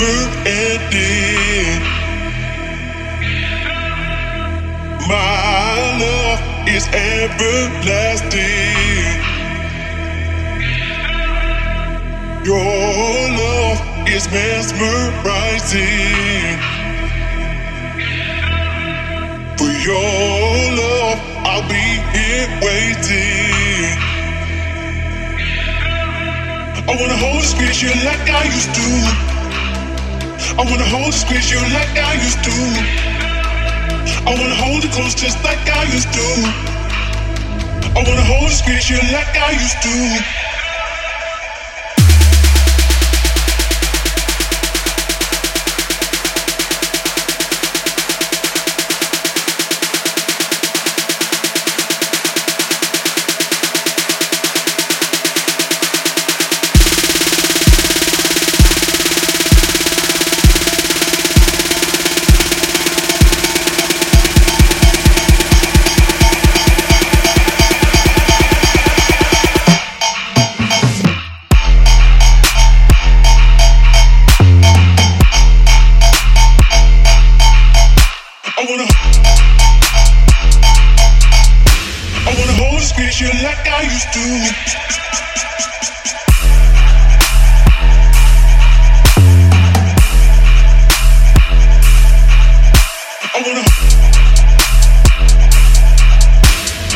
never ending. My love is everlasting. Your love is mesmerizing. For your love, I'll be here waiting. I wanna hold squeeze you like I used to. I wanna hold and squeeze you like I used to. I wanna hold you close just like I used to. I wanna hold and squeeze you like I used to. I wanna hold and squeeze you like I used to. I wanna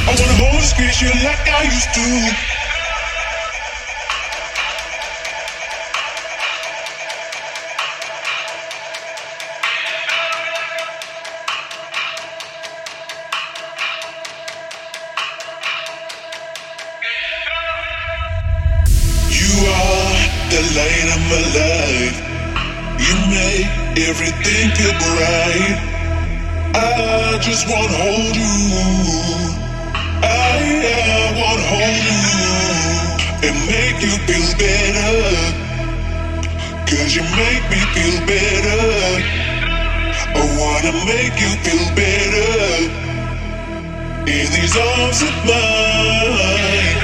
I wanna hold and squeeze you like I used to. The light of my life. You make everything feel bright. I just wanna hold you. I, I wanna hold you and make you feel better. Cause you make me feel better. I wanna make you feel better. In these arms of mine.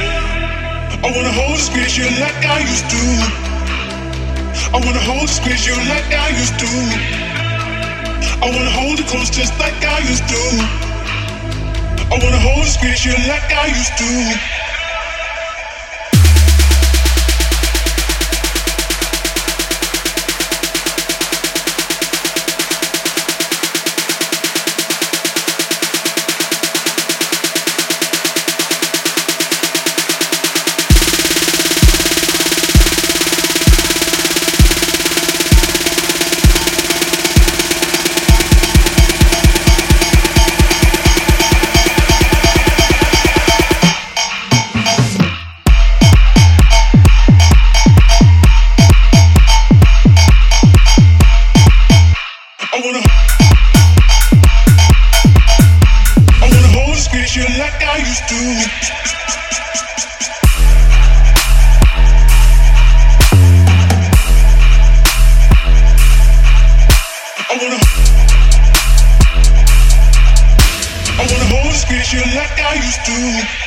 I wanna hold and squeeze you like I used to. I wanna hold and squeeze you like I used to. I wanna hold you close just like I used to. I wanna hold and squeeze you like I used to. I wanna hold and squeeze you like I used to.